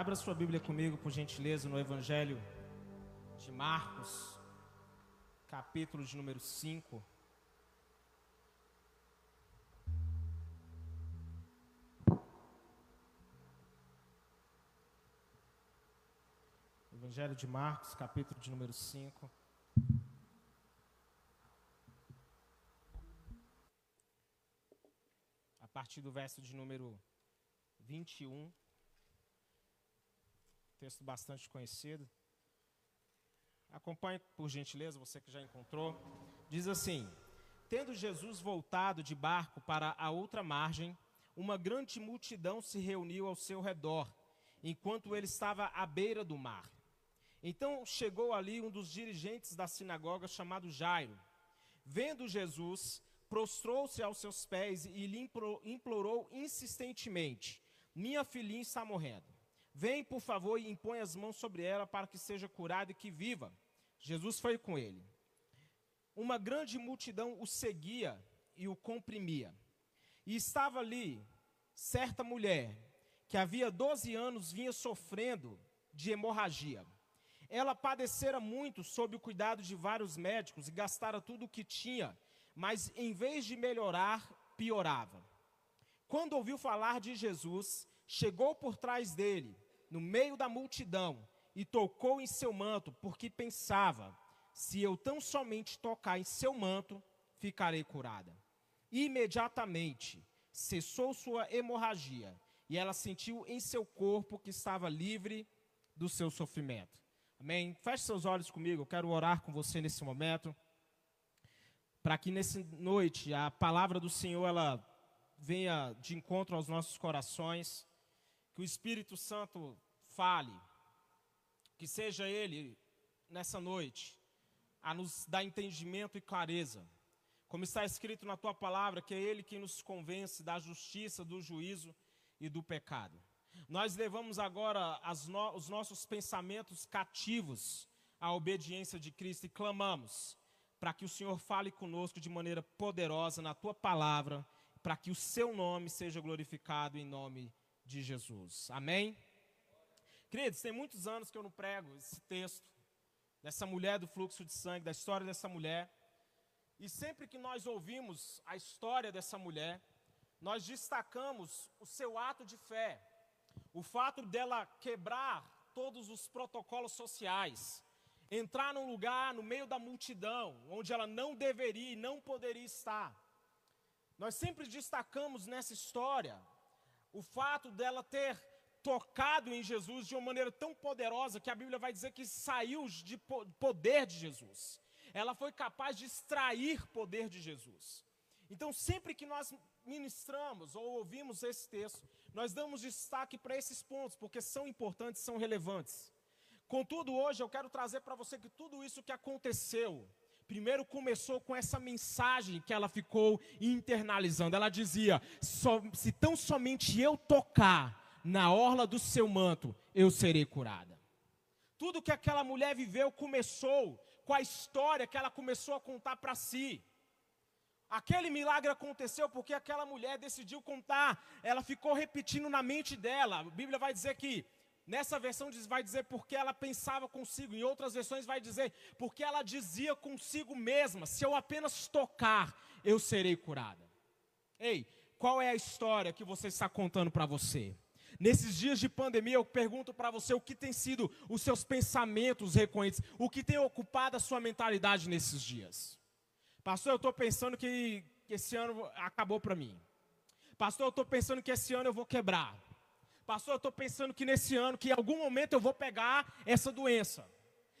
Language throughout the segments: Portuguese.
Abra sua Bíblia comigo, por gentileza, no Evangelho de Marcos, capítulo de número 5. Evangelho de Marcos, capítulo de número 5. A partir do verso de número 21. Texto bastante conhecido. Acompanhe, por gentileza, você que já encontrou. Diz assim: Tendo Jesus voltado de barco para a outra margem, uma grande multidão se reuniu ao seu redor, enquanto ele estava à beira do mar. Então chegou ali um dos dirigentes da sinagoga, chamado Jairo. Vendo Jesus, prostrou-se aos seus pés e lhe implorou insistentemente: Minha filhinha está morrendo. Vem, por favor, e impõe as mãos sobre ela para que seja curada e que viva. Jesus foi com ele. Uma grande multidão o seguia e o comprimia. E estava ali certa mulher que havia 12 anos vinha sofrendo de hemorragia. Ela padecera muito sob o cuidado de vários médicos e gastara tudo o que tinha, mas em vez de melhorar, piorava. Quando ouviu falar de Jesus, chegou por trás dele no meio da multidão e tocou em seu manto, porque pensava: se eu tão somente tocar em seu manto, ficarei curada. Imediatamente cessou sua hemorragia e ela sentiu em seu corpo que estava livre do seu sofrimento. Amém? Feche seus olhos comigo, eu quero orar com você nesse momento. Para que nessa noite a palavra do Senhor ela venha de encontro aos nossos corações que o Espírito Santo fale, que seja Ele, nessa noite, a nos dar entendimento e clareza. Como está escrito na tua palavra, que é Ele quem nos convence da justiça, do juízo e do pecado. Nós levamos agora no, os nossos pensamentos cativos à obediência de Cristo e clamamos para que o Senhor fale conosco de maneira poderosa na tua palavra, para que o seu nome seja glorificado em nome de Jesus. Amém? Queridos, tem muitos anos que eu não prego esse texto dessa mulher do fluxo de sangue, da história dessa mulher. E sempre que nós ouvimos a história dessa mulher, nós destacamos o seu ato de fé, o fato dela quebrar todos os protocolos sociais, entrar num lugar no meio da multidão, onde ela não deveria e não poderia estar. Nós sempre destacamos nessa história o fato dela ter tocado em Jesus de uma maneira tão poderosa que a Bíblia vai dizer que saiu de poder de Jesus. Ela foi capaz de extrair poder de Jesus. Então, sempre que nós ministramos ou ouvimos esse texto, nós damos destaque para esses pontos, porque são importantes, são relevantes. Contudo, hoje eu quero trazer para você que tudo isso que aconteceu, primeiro começou com essa mensagem que ela ficou internalizando. Ela dizia: se tão somente eu tocar na orla do seu manto eu serei curada. Tudo que aquela mulher viveu começou com a história que ela começou a contar para si. Aquele milagre aconteceu porque aquela mulher decidiu contar, ela ficou repetindo na mente dela. A Bíblia vai dizer que, nessa versão vai dizer porque ela pensava consigo, em outras versões vai dizer porque ela dizia consigo mesma: se eu apenas tocar, eu serei curada. Ei, qual é a história que você está contando para você? Nesses dias de pandemia, eu pergunto para você o que tem sido os seus pensamentos recorrentes, o que tem ocupado a sua mentalidade nesses dias. Pastor, eu estou pensando que esse ano acabou para mim. Pastor, eu estou pensando que esse ano eu vou quebrar. Pastor, eu estou pensando que nesse ano, que em algum momento eu vou pegar essa doença.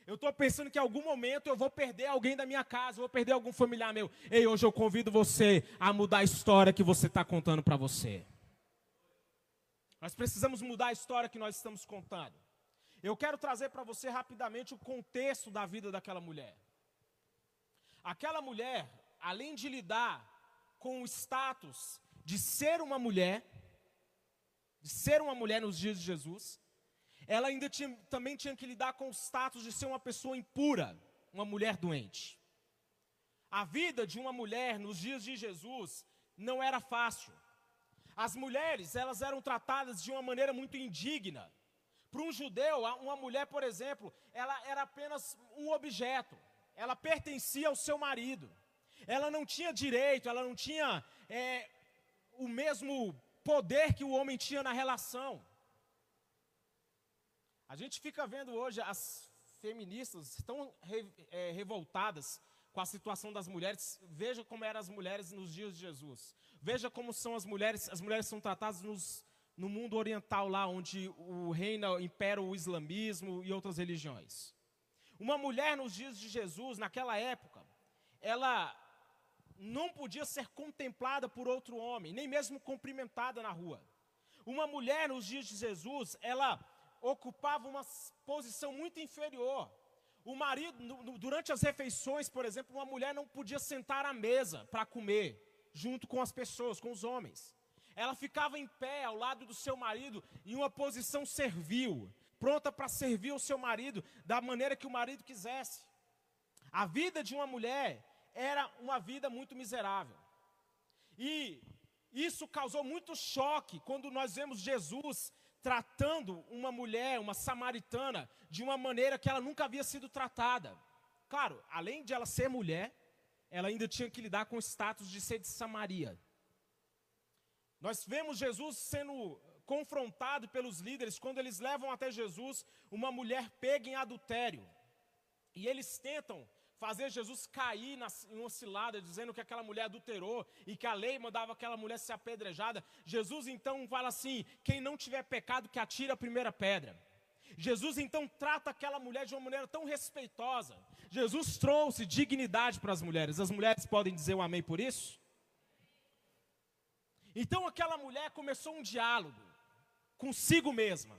Eu estou pensando que em algum momento eu vou perder alguém da minha casa, vou perder algum familiar meu. Ei, hoje eu convido você a mudar a história que você está contando para você. Nós precisamos mudar a história que nós estamos contando. Eu quero trazer para você rapidamente o contexto da vida daquela mulher. Aquela mulher, além de lidar com o status de ser uma mulher, de ser uma mulher nos dias de Jesus, ela ainda tinha, também tinha que lidar com o status de ser uma pessoa impura, uma mulher doente. A vida de uma mulher nos dias de Jesus não era fácil. As mulheres, elas eram tratadas de uma maneira muito indigna, Para um judeu, uma mulher, por exemplo, ela era apenas um objeto. Ela pertencia ao seu marido. Ela não tinha direito, ela não tinha é, o mesmo poder que o homem tinha na relação. A gente fica vendo hoje as feministas tão é, revoltadas com a situação das mulheres. Veja como eram as mulheres nos dias de Jesus. Veja como são as mulheres. As mulheres são tratadas nos, no mundo oriental lá, onde o reino impera o islamismo e outras religiões. Uma mulher nos dias de Jesus, naquela época, ela não podia ser contemplada por outro homem, nem mesmo cumprimentada na rua. Uma mulher nos dias de Jesus, ela ocupava uma posição muito inferior. O marido, no, durante as refeições, por exemplo, uma mulher não podia sentar à mesa para comer, junto com as pessoas, com os homens. Ela ficava em pé ao lado do seu marido, em uma posição servil, pronta para servir o seu marido da maneira que o marido quisesse. A vida de uma mulher era uma vida muito miserável. E isso causou muito choque quando nós vemos Jesus tratando uma mulher, uma samaritana, de uma maneira que ela nunca havia sido tratada. Claro, além de ela ser mulher, ela ainda tinha que lidar com o status de ser de Samaria. Nós vemos Jesus sendo confrontado pelos líderes quando eles levam até Jesus uma mulher pega em adultério. E eles tentam fazer Jesus cair na, em uma cilada, dizendo que aquela mulher adulterou e que a lei mandava aquela mulher ser apedrejada. Jesus então fala assim: quem não tiver pecado, que atire a primeira pedra. Jesus então trata aquela mulher de uma maneira tão respeitosa. Jesus trouxe dignidade para as mulheres. As mulheres podem dizer um amém por isso? Então aquela mulher começou um diálogo consigo mesma.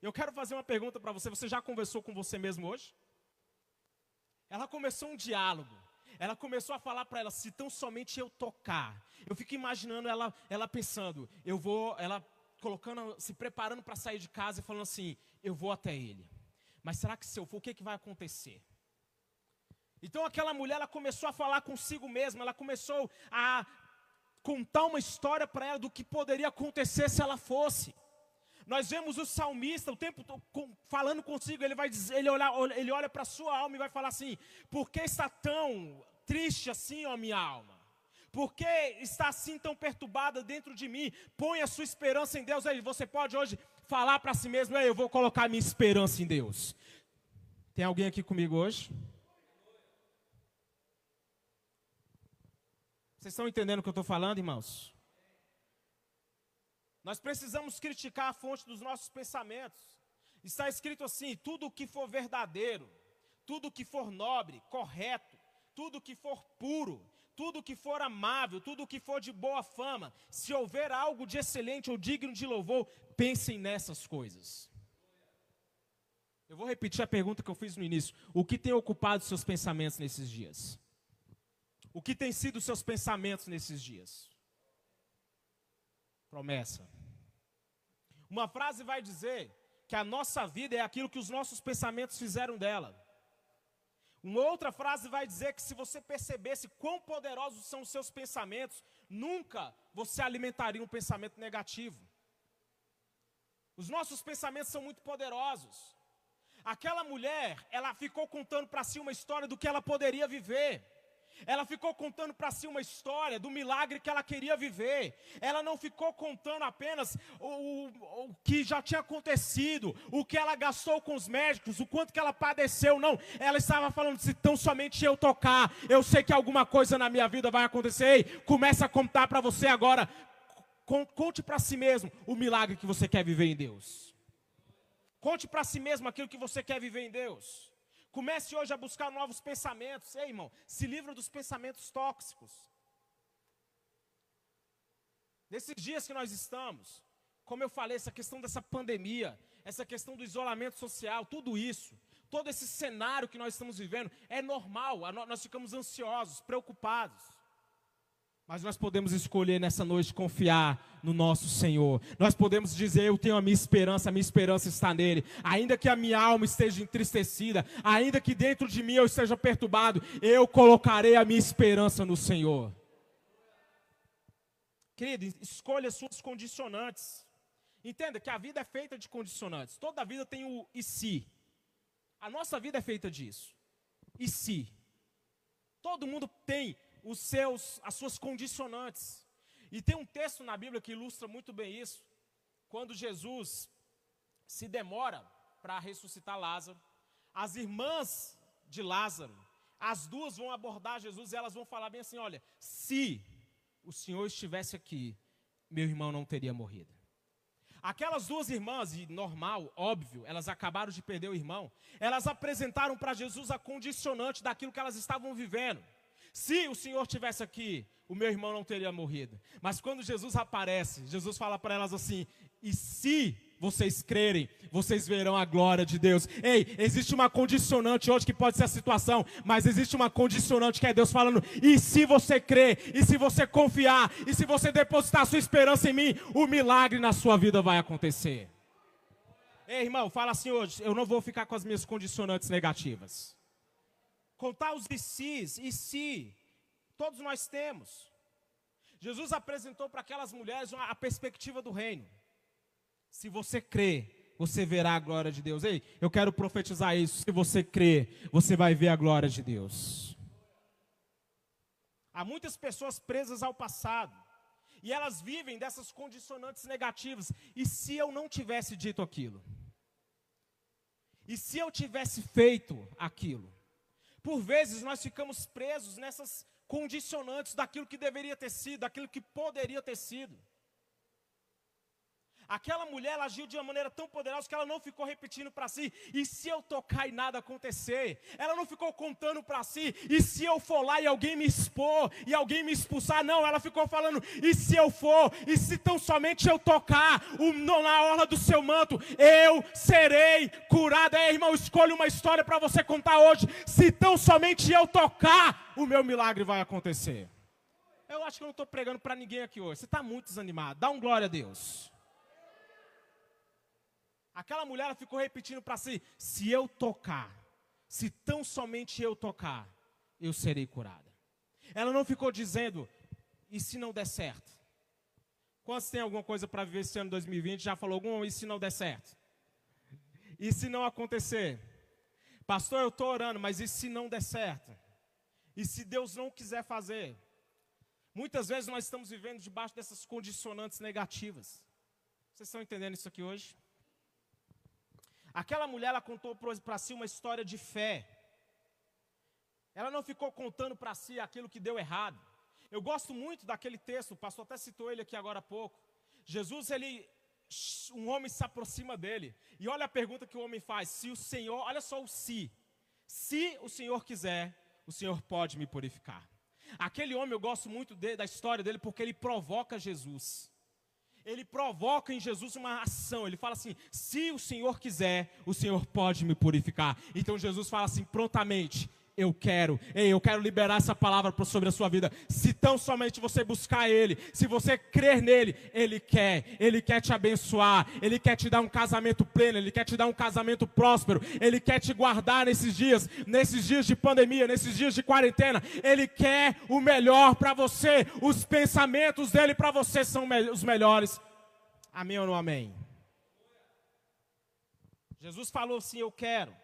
Eu quero fazer uma pergunta para você. Você já conversou com você mesmo hoje? Ela começou um diálogo. Ela começou a falar para ela: se tão somente eu tocar. Eu fico imaginando ela, ela pensando: eu vou, ela colocando, se preparando para sair de casa e falando assim: eu vou até ele. Mas será que se eu for, o que, que vai acontecer? Então aquela mulher, ela começou a falar consigo mesma, ela começou a contar uma história para ela do que poderia acontecer se ela fosse. Nós vemos o salmista o tempo falando consigo, ele vai dizer, ele olha, ele olha para a sua alma e vai falar assim: por que está tão triste assim, ó minha alma? Por que está assim tão perturbada dentro de mim? Põe a sua esperança em Deus. Aí você pode hoje falar para si mesmo: eu vou colocar minha esperança em Deus. Tem alguém aqui comigo hoje? Vocês estão entendendo o que eu estou falando, irmãos? Nós precisamos criticar a fonte dos nossos pensamentos. Está escrito assim: tudo o que for verdadeiro, tudo o que for nobre, correto, tudo o que for puro, tudo o que for amável, tudo o que for de boa fama, se houver algo de excelente ou digno de louvor, pensem nessas coisas. Eu vou repetir a pergunta que eu fiz no início: o que tem ocupado seus pensamentos nesses dias? O que tem sido seus pensamentos nesses dias? Promessa. Uma frase vai dizer que a nossa vida é aquilo que os nossos pensamentos fizeram dela. Uma outra frase vai dizer que se você percebesse quão poderosos são os seus pensamentos, nunca você alimentaria um pensamento negativo. Os nossos pensamentos são muito poderosos. Aquela mulher, ela ficou contando para si uma história do que ela poderia viver. Ela ficou contando para si uma história do milagre que ela queria viver. Ela não ficou contando apenas o, o, o, que já tinha acontecido, o que ela gastou com os médicos, o quanto que ela padeceu. Não, ela estava falando: se tão somente eu tocar, eu sei que alguma coisa na minha vida vai acontecer. Ei, começa a contar para você agora. Conte para si mesmo o milagre que você quer viver em Deus. Conte para si mesmo aquilo que você quer viver em Deus. Comece hoje a buscar novos pensamentos. Ei, irmão, se livra dos pensamentos tóxicos. Nesses dias que nós estamos, como eu falei, essa questão dessa pandemia, essa questão do isolamento social, tudo isso, todo esse cenário que nós estamos vivendo, é normal, nós ficamos ansiosos, preocupados. Mas nós podemos escolher nessa noite confiar no nosso Senhor. Nós podemos dizer: Eu tenho a minha esperança, a minha esperança está nele. Ainda que a minha alma esteja entristecida, ainda que dentro de mim eu esteja perturbado, eu colocarei a minha esperança no Senhor. Querido, escolha suas condicionantes. Entenda que a vida é feita de condicionantes. Toda vida tem o e se. A nossa vida é feita disso. E se? Todo mundo tem os seus, as suas condicionantes. E tem um texto na Bíblia que ilustra muito bem isso. Quando Jesus se demora para ressuscitar Lázaro, as irmãs de Lázaro, as duas vão abordar Jesus e elas vão falar bem assim: olha, se o Senhor estivesse aqui, meu irmão não teria morrido. Aquelas duas irmãs, e normal, óbvio, elas acabaram de perder o irmão, elas apresentaram para Jesus a condicionante daquilo que elas estavam vivendo. Se o Senhor tivesse aqui, o meu irmão não teria morrido. Mas quando Jesus aparece, Jesus fala para elas assim: e se vocês crerem, vocês verão a glória de Deus. Ei, existe uma condicionante hoje que pode ser a situação, mas existe uma condicionante que é Deus falando: e se você crer, e se você confiar, e se você depositar sua esperança em mim, o milagre na sua vida vai acontecer. Ei, irmão, fala assim hoje: eu não vou ficar com as minhas condicionantes negativas. Contar os e se, e se, todos nós temos. Jesus apresentou para aquelas mulheres a perspectiva do reino. Se você crê, você verá a glória de Deus. Ei, eu quero profetizar isso. Se você crê, você vai ver a glória de Deus. Há muitas pessoas presas ao passado. E elas vivem dessas condicionantes negativas. E se eu não tivesse dito aquilo? E se eu tivesse feito aquilo? Por vezes nós ficamos presos nessas condicionantes daquilo que deveria ter sido, daquilo que poderia ter sido. Aquela mulher ela agiu de uma maneira tão poderosa que ela não ficou repetindo para si, e se eu tocar e nada acontecer? Ela não ficou contando para si, e se eu for lá e alguém me expor, e alguém me expulsar? Não, ela ficou falando, e se eu for, e se tão somente eu tocar o, na orla do seu manto, eu serei curada. É, irmão, escolha uma história para você contar hoje. Se tão somente eu tocar, o meu milagre vai acontecer. Eu acho que eu não estou pregando para ninguém aqui hoje. Você está muito desanimado. Dá um glória a Deus. Aquela mulher ela ficou repetindo para si: se eu tocar, se tão somente eu tocar, eu serei curada. Ela não ficou dizendo: e se não der certo? Quantos tem alguma coisa para viver esse ano 2020? Já falou algum? E se não der certo? E se não acontecer? Pastor, eu estou orando, mas e se não der certo? E se Deus não quiser fazer? Muitas vezes nós estamos vivendo debaixo dessas condicionantes negativas. Vocês estão entendendo isso aqui hoje? Aquela mulher, ela contou para si uma história de fé. Ela não ficou contando para si aquilo que deu errado. Eu gosto muito daquele texto, o pastor até citou ele aqui agora há pouco. Jesus, ele, um homem se aproxima dele. E olha a pergunta que o homem faz: se o Senhor, olha só o se. Se o Senhor quiser, o Senhor pode me purificar. Aquele homem, eu gosto muito de, da história dele porque ele provoca Jesus ele provoca em Jesus uma ação. Ele fala assim: se o Senhor quiser, o Senhor pode me purificar. Então Jesus fala assim: prontamente, eu quero, ei, eu quero liberar essa palavra sobre a sua vida. Se tão somente você buscar Ele, se você crer nele, Ele quer, Ele quer te abençoar, Ele quer te dar um casamento pleno, Ele quer te dar um casamento próspero, Ele quer te guardar nesses dias, nesses dias de pandemia, nesses dias de quarentena. Ele quer o melhor para você, os pensamentos dele para você são os melhores. Amém ou não amém? Jesus falou assim: Eu quero.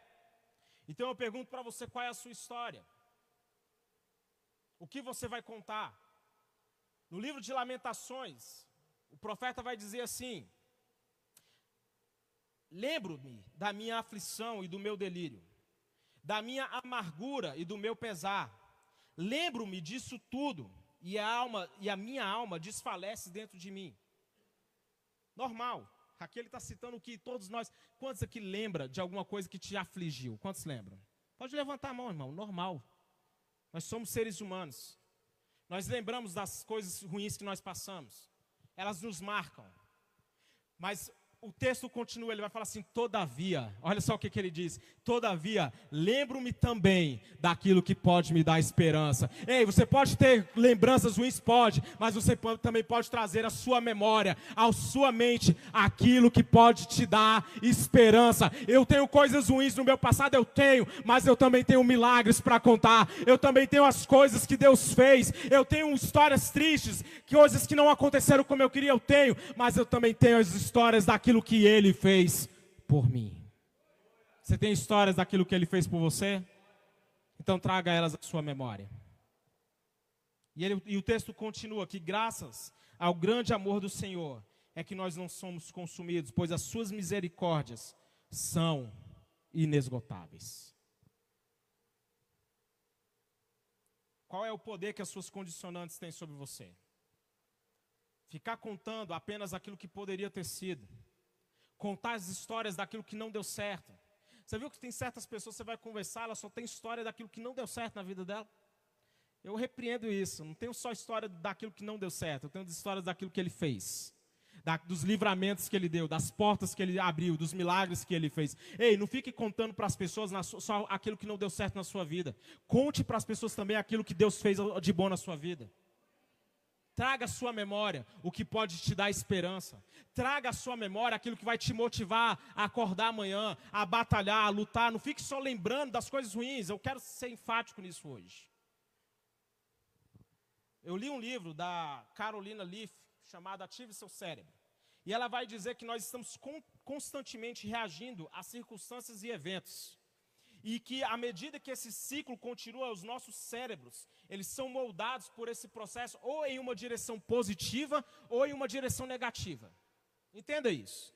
Então eu pergunto para você qual é a sua história. O que você vai contar? No livro de Lamentações, o profeta vai dizer assim: Lembro-me da minha aflição e do meu delírio, da minha amargura e do meu pesar. Lembro-me disso tudo, e a alma e a minha alma desfalece dentro de mim. Normal. Aqui ele está citando que todos nós. Quantos aqui lembra de alguma coisa que te afligiu? Quantos lembram? Pode levantar a mão, irmão. Normal. Nós somos seres humanos. Nós lembramos das coisas ruins que nós passamos. Elas nos marcam. Mas o texto continua, ele vai falar assim: todavia, olha só o que, que ele diz: todavia, lembro-me também daquilo que pode me dar esperança. Ei, você pode ter lembranças ruins, pode, mas você também pode trazer à sua memória, à sua mente, aquilo que pode te dar esperança. Eu tenho coisas ruins no meu passado, eu tenho, mas eu também tenho milagres para contar, eu também tenho as coisas que Deus fez, eu tenho histórias tristes, coisas que não aconteceram como eu queria, eu tenho, mas eu também tenho as histórias daquilo daquilo que ele fez por mim. Você tem histórias daquilo que ele fez por você? Então traga elas à sua memória. E, ele, e o texto continua que graças ao grande amor do Senhor é que nós não somos consumidos, pois as suas misericórdias são inesgotáveis. Qual é o poder que as suas condicionantes têm sobre você? Ficar contando apenas aquilo que poderia ter sido contar as histórias daquilo que não deu certo. Você viu que tem certas pessoas, você vai conversar, ela só tem história daquilo que não deu certo na vida dela? Eu repreendo isso. Não tenho só história daquilo que não deu certo, eu tenho histórias daquilo que ele fez. Da, dos livramentos que ele deu, das portas que ele abriu, dos milagres que ele fez. Ei, não fique contando para as pessoas na, só aquilo que não deu certo na sua vida. Conte para as pessoas também aquilo que Deus fez de bom na sua vida. Traga à sua memória o que pode te dar esperança. Traga à sua memória aquilo que vai te motivar a acordar amanhã, a batalhar, a lutar. Não fique só lembrando das coisas ruins. Eu quero ser enfático nisso hoje. Eu li um livro da Carolina Leaf chamado Ative Seu Cérebro. E ela vai dizer que nós estamos constantemente reagindo a circunstâncias e eventos e que à medida que esse ciclo continua, os nossos cérebros, eles são moldados por esse processo ou em uma direção positiva ou em uma direção negativa. Entenda isso.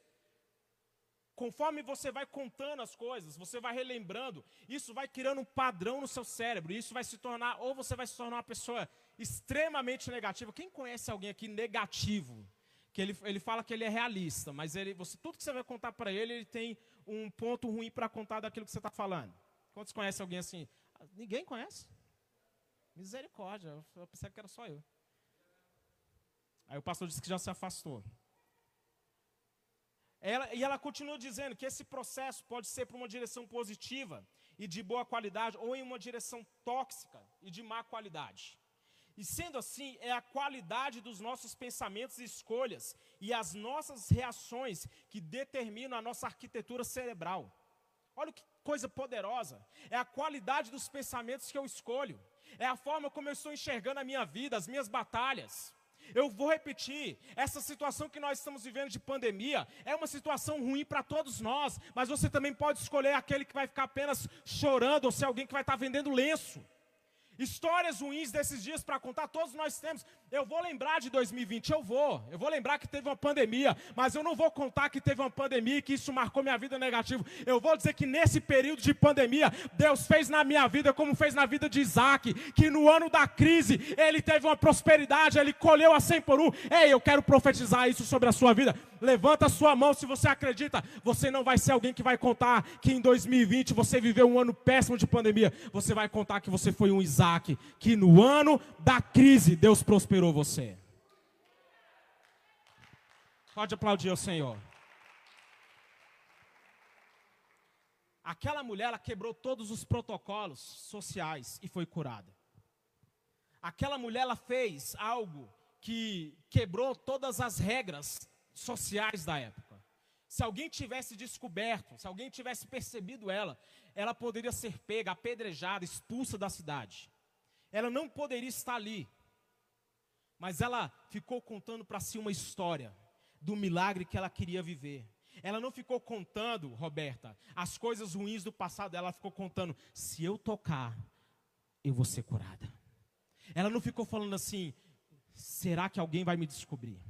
Conforme você vai contando as coisas, você vai relembrando, isso vai criando um padrão no seu cérebro, isso vai se tornar, ou você vai se tornar uma pessoa extremamente negativa. Quem conhece alguém aqui negativo? Que ele, ele fala que ele é realista, mas ele, você, tudo que você vai contar para ele, ele tem um ponto ruim para contar daquilo que você está falando. Quantos conhecem alguém assim? Ninguém conhece. Misericórdia, eu pensei que era só eu. Aí o pastor disse que já se afastou. Ela, e ela continua dizendo que esse processo pode ser para uma direção positiva e de boa qualidade, ou em uma direção tóxica e de má qualidade. E sendo assim, é a qualidade dos nossos pensamentos e escolhas e as nossas reações que determinam a nossa arquitetura cerebral. Olha que coisa poderosa. É a qualidade dos pensamentos que eu escolho. É a forma como eu estou enxergando a minha vida, as minhas batalhas. Eu vou repetir, essa situação que nós estamos vivendo de pandemia é uma situação ruim para todos nós, mas você também pode escolher aquele que vai ficar apenas chorando ou ser alguém que vai estar vendendo lenço. Histórias ruins desses dias para contar, todos nós temos. Eu vou lembrar de 2020, eu vou. Eu vou lembrar que teve uma pandemia, mas eu não vou contar que teve uma pandemia e que isso marcou minha vida negativo. Eu vou dizer que nesse período de pandemia, Deus fez na minha vida como fez na vida de Isaac, que no ano da crise ele teve uma prosperidade, ele colheu a 100 por um. Ei, eu quero profetizar isso sobre a sua vida. Levanta sua mão se você acredita. Você não vai ser alguém que vai contar que em 2020 você viveu um ano péssimo de pandemia. Você vai contar que você foi um Isaac que no ano da crise Deus prosperou você. Pode aplaudir o Senhor. Aquela mulher, ela quebrou todos os protocolos sociais e foi curada. Aquela mulher, ela fez algo que quebrou todas as regras sociais da época. Se alguém tivesse descoberto, se alguém tivesse percebido ela, ela poderia ser pega, apedrejada, expulsa da cidade. Ela não poderia estar ali. Mas ela ficou contando para si uma história do milagre que ela queria viver. Ela não ficou contando, Roberta, as coisas ruins do passado. Ela ficou contando: se eu tocar, eu vou ser curada. Ela não ficou falando assim: será que alguém vai me descobrir?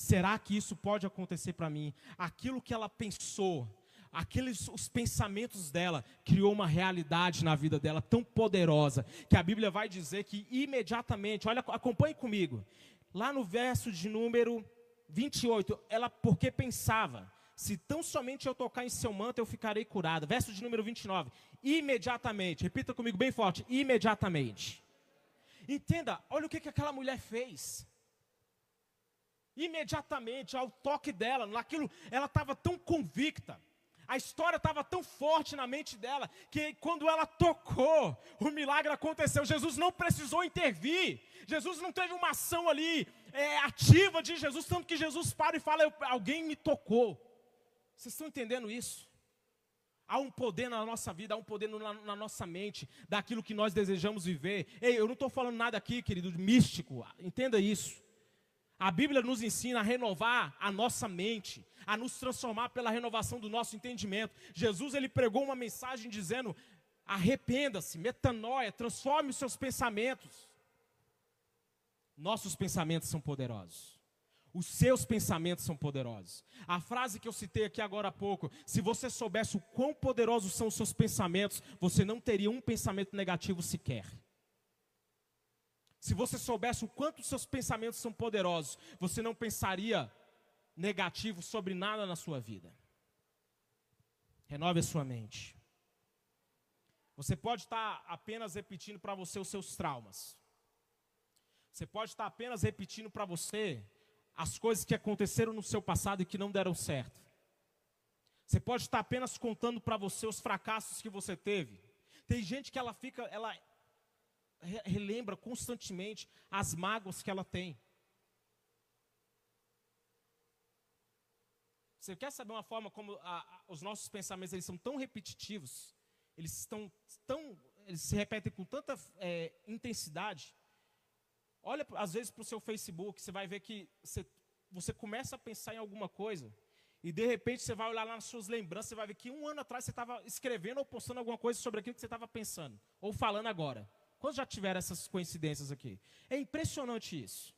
Será que isso pode acontecer para mim? Aquilo que ela pensou aqueles os pensamentos dela criou uma realidade na vida dela tão poderosa que a Bíblia vai dizer que imediatamente, olha, acompanhe comigo. Lá no verso de número 28, ela porque pensava, se tão somente eu tocar em seu manto eu ficarei curada. Verso de número 29, imediatamente, repita comigo bem forte, imediatamente. Entenda, olha o que, que aquela mulher fez. Imediatamente, ao toque dela, naquilo, ela estava tão convicta. A história estava tão forte na mente dela que quando ela tocou, o milagre aconteceu. Jesus não precisou intervir. Jesus não teve uma ação ali é, ativa de Jesus, tanto que Jesus para e fala: Alguém me tocou. Vocês estão entendendo isso? Há um poder na nossa vida, há um poder na, na nossa mente, daquilo que nós desejamos viver. Ei, eu não estou falando nada aqui, querido, místico, entenda isso. A Bíblia nos ensina a renovar a nossa mente, a nos transformar pela renovação do nosso entendimento. Jesus ele pregou uma mensagem dizendo: arrependa-se, metanoia, transforme os seus pensamentos. Nossos pensamentos são poderosos. Os seus pensamentos são poderosos. A frase que eu citei aqui agora há pouco: se você soubesse o quão poderosos são os seus pensamentos, você não teria um pensamento negativo sequer. Se você soubesse o quanto seus pensamentos são poderosos, você não pensaria negativo sobre nada na sua vida. Renove a sua mente. Você pode estar apenas repetindo para você os seus traumas. Você pode estar apenas repetindo para você as coisas que aconteceram no seu passado e que não deram certo. Você pode estar apenas contando para você os fracassos que você teve. Tem gente que ela fica, ela relembra constantemente as mágoas que ela tem. Você quer saber uma forma como a, a, os nossos pensamentos eles são tão repetitivos, eles estão tão, eles se repetem com tanta é, intensidade Olha, às vezes, para o seu Facebook, você vai ver que você, você começa a pensar em alguma coisa, e de repente você vai olhar lá nas suas lembranças, você vai ver que um ano atrás você estava escrevendo ou postando alguma coisa sobre aquilo que você estava pensando, ou falando agora. Quantos já tiveram essas coincidências aqui? É impressionante isso.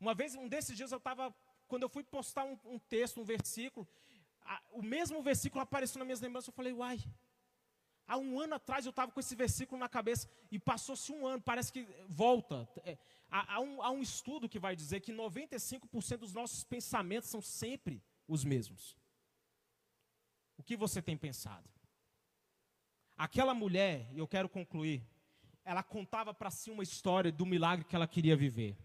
Uma vez, um desses dias, eu estava, quando eu fui postar um, um texto, um versículo, a, o mesmo versículo apareceu nas minhas lembranças, eu falei, uai, Há um ano atrás eu estava com esse versículo na cabeça e passou-se um ano, parece que volta. É, há, há, um, há um estudo que vai dizer que 95% dos nossos pensamentos são sempre os mesmos. O que você tem pensado? Aquela mulher, e eu quero concluir, ela contava para si uma história do milagre que ela queria viver.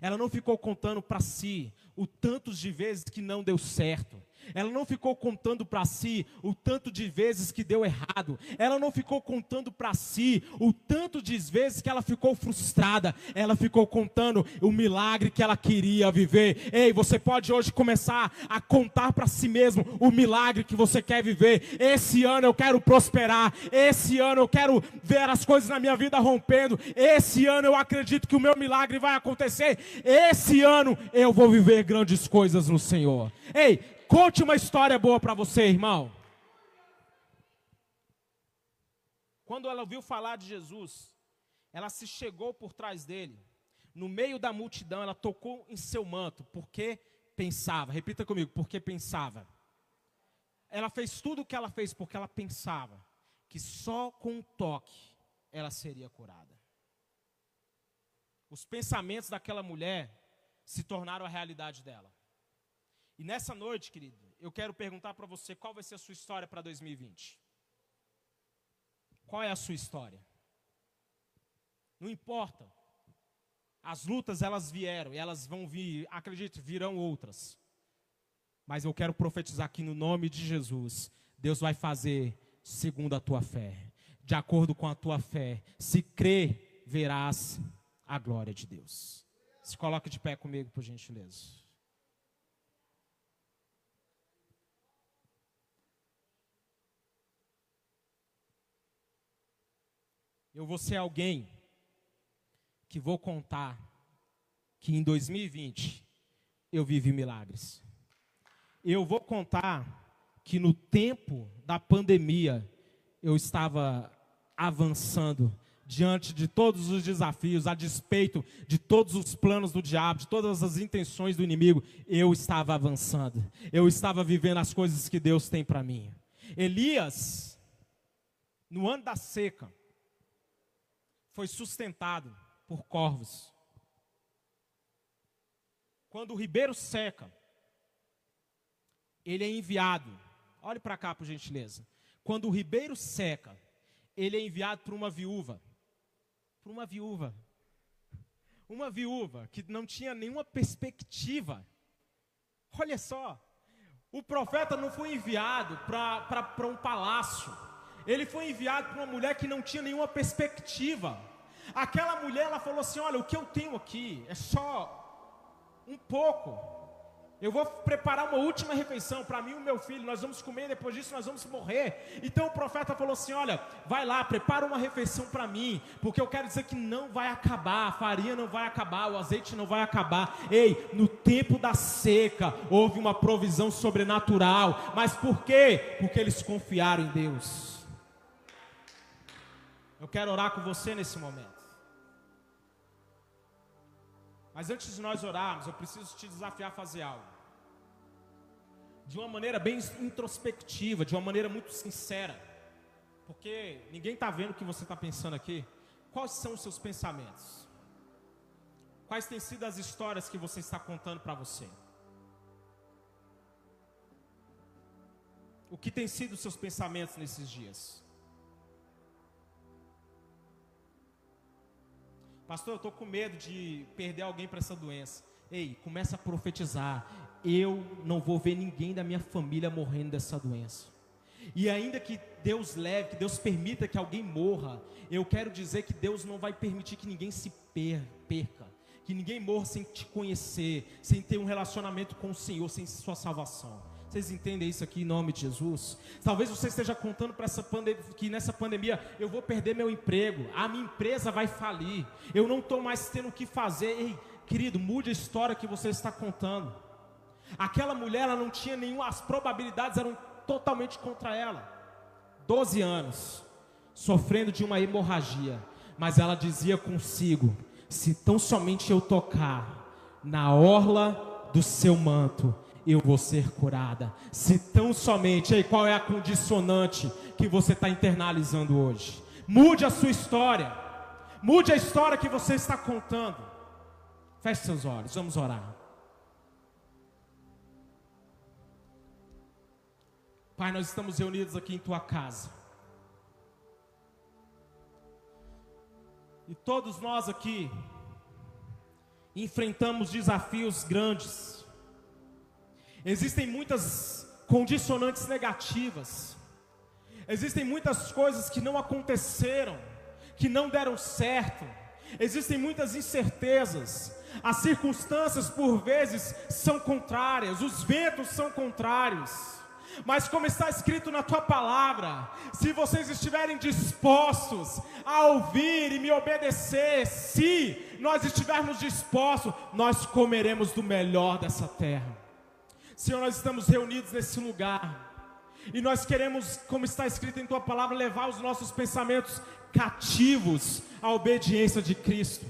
Ela não ficou contando para si o tantos de vezes que não deu certo. Ela não ficou contando para si o tanto de vezes que deu errado. Ela não ficou contando para si o tanto de vezes que ela ficou frustrada. Ela ficou contando o milagre que ela queria viver. Ei, você pode hoje começar a contar para si mesmo o milagre que você quer viver. Esse ano eu quero prosperar. Esse ano eu quero ver as coisas na minha vida rompendo. Esse ano eu acredito que o meu milagre vai acontecer. Esse ano eu vou viver grandes coisas no Senhor. Ei, Conte uma história boa para você, irmão. Quando ela ouviu falar de Jesus, ela se chegou por trás dele. No meio da multidão, ela tocou em seu manto, porque pensava. Repita comigo, porque pensava. Ela fez tudo o que ela fez porque ela pensava que só com um toque ela seria curada. Os pensamentos daquela mulher se tornaram a realidade dela. E nessa noite, querido, eu quero perguntar para você qual vai ser a sua história para 2020. Qual é a sua história? Não importa. As lutas elas vieram e elas vão vir, acredite, virão outras. Mas eu quero profetizar aqui no nome de Jesus. Deus vai fazer segundo a tua fé. De acordo com a tua fé. Se crer, verás a glória de Deus. Se coloque de pé comigo, por gentileza. Eu vou ser alguém que vou contar que em 2020 eu vivi milagres. Eu vou contar que no tempo da pandemia eu estava avançando diante de todos os desafios, a despeito de todos os planos do diabo, de todas as intenções do inimigo, eu estava avançando. Eu estava vivendo as coisas que Deus tem para mim. Elias, no ano da seca, foi sustentado por corvos. Quando o ribeiro seca, ele é enviado. Olhe para cá, por gentileza. Quando o ribeiro seca, ele é enviado para uma viúva. Para uma viúva. Uma viúva que não tinha nenhuma perspectiva. Olha só, o profeta não foi enviado para um palácio, ele foi enviado para uma mulher que não tinha nenhuma perspectiva. Aquela mulher, ela falou assim: Olha, o que eu tenho aqui é só um pouco. Eu vou preparar uma última refeição para mim e o meu filho. Nós vamos comer, depois disso nós vamos morrer. Então o profeta falou assim: Olha, vai lá, prepara uma refeição para mim, porque eu quero dizer que não vai acabar, a farinha não vai acabar, o azeite não vai acabar. Ei, no tempo da seca houve uma provisão sobrenatural. Mas por quê? Porque eles confiaram em Deus. Eu quero orar com você nesse momento. Mas antes de nós orarmos, eu preciso te desafiar a fazer algo de uma maneira bem introspectiva, de uma maneira muito sincera, porque ninguém está vendo o que você está pensando aqui. Quais são os seus pensamentos? Quais têm sido as histórias que você está contando para você? O que tem sido os seus pensamentos nesses dias? Pastor, eu estou com medo de perder alguém para essa doença. Ei, começa a profetizar eu não vou ver ninguém da minha família morrendo dessa doença. E ainda que Deus leve, que Deus permita que alguém morra, eu quero dizer que Deus não vai permitir que ninguém se perca, que ninguém morra sem te conhecer, sem ter um relacionamento com o Senhor, sem sua salvação. Vocês entendem isso aqui em nome de Jesus? Talvez você esteja contando para essa que nessa pandemia eu vou perder meu emprego, a minha empresa vai falir, eu não estou mais tendo o que fazer. Ei, querido, mude a história que você está contando. Aquela mulher, ela não tinha nenhuma, as probabilidades eram totalmente contra ela. Doze anos, sofrendo de uma hemorragia, mas ela dizia consigo: se tão somente eu tocar na orla do seu manto, eu vou ser curada. Se tão somente, aí qual é a condicionante que você está internalizando hoje? Mude a sua história, mude a história que você está contando. Feche seus olhos, vamos orar. Pai, nós estamos reunidos aqui em tua casa. E todos nós aqui enfrentamos desafios grandes. Existem muitas condicionantes negativas. Existem muitas coisas que não aconteceram, que não deram certo. Existem muitas incertezas. As circunstâncias por vezes são contrárias, os ventos são contrários. Mas como está escrito na tua palavra, se vocês estiverem dispostos a ouvir e me obedecer, se nós estivermos dispostos, nós comeremos do melhor dessa terra. Senhor, nós estamos reunidos nesse lugar. E nós queremos, como está escrito em tua palavra, levar os nossos pensamentos cativos à obediência de Cristo.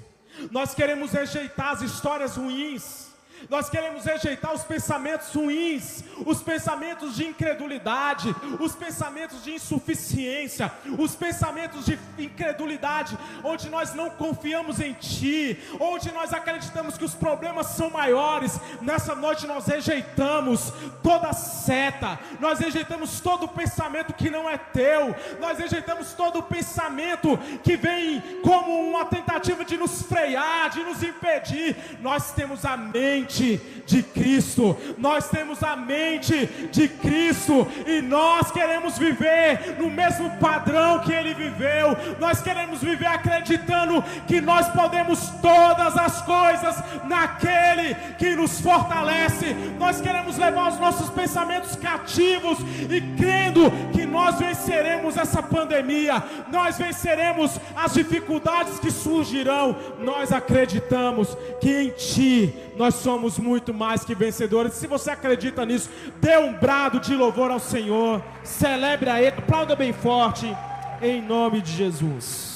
Nós queremos rejeitar as histórias ruins nós queremos rejeitar os pensamentos ruins, os pensamentos de incredulidade, os pensamentos de insuficiência, os pensamentos de incredulidade, onde nós não confiamos em Ti, onde nós acreditamos que os problemas são maiores. Nessa noite nós rejeitamos toda seta, nós rejeitamos todo pensamento que não é teu, nós rejeitamos todo pensamento que vem como uma tentativa de nos frear, de nos impedir. Nós temos a mente mente de Cristo, nós temos a mente de Cristo e nós queremos viver no mesmo padrão que ele viveu. Nós queremos viver acreditando que nós podemos todas as coisas naquele que nos fortalece. Nós queremos levar os nossos pensamentos cativos e crendo que nós venceremos essa pandemia, nós venceremos as dificuldades que surgirão. Nós acreditamos que em Ti nós somos muito mais que vencedores. Se você acredita nisso, dê um brado de louvor ao Senhor, celebre a Ele, aplauda bem forte, em nome de Jesus.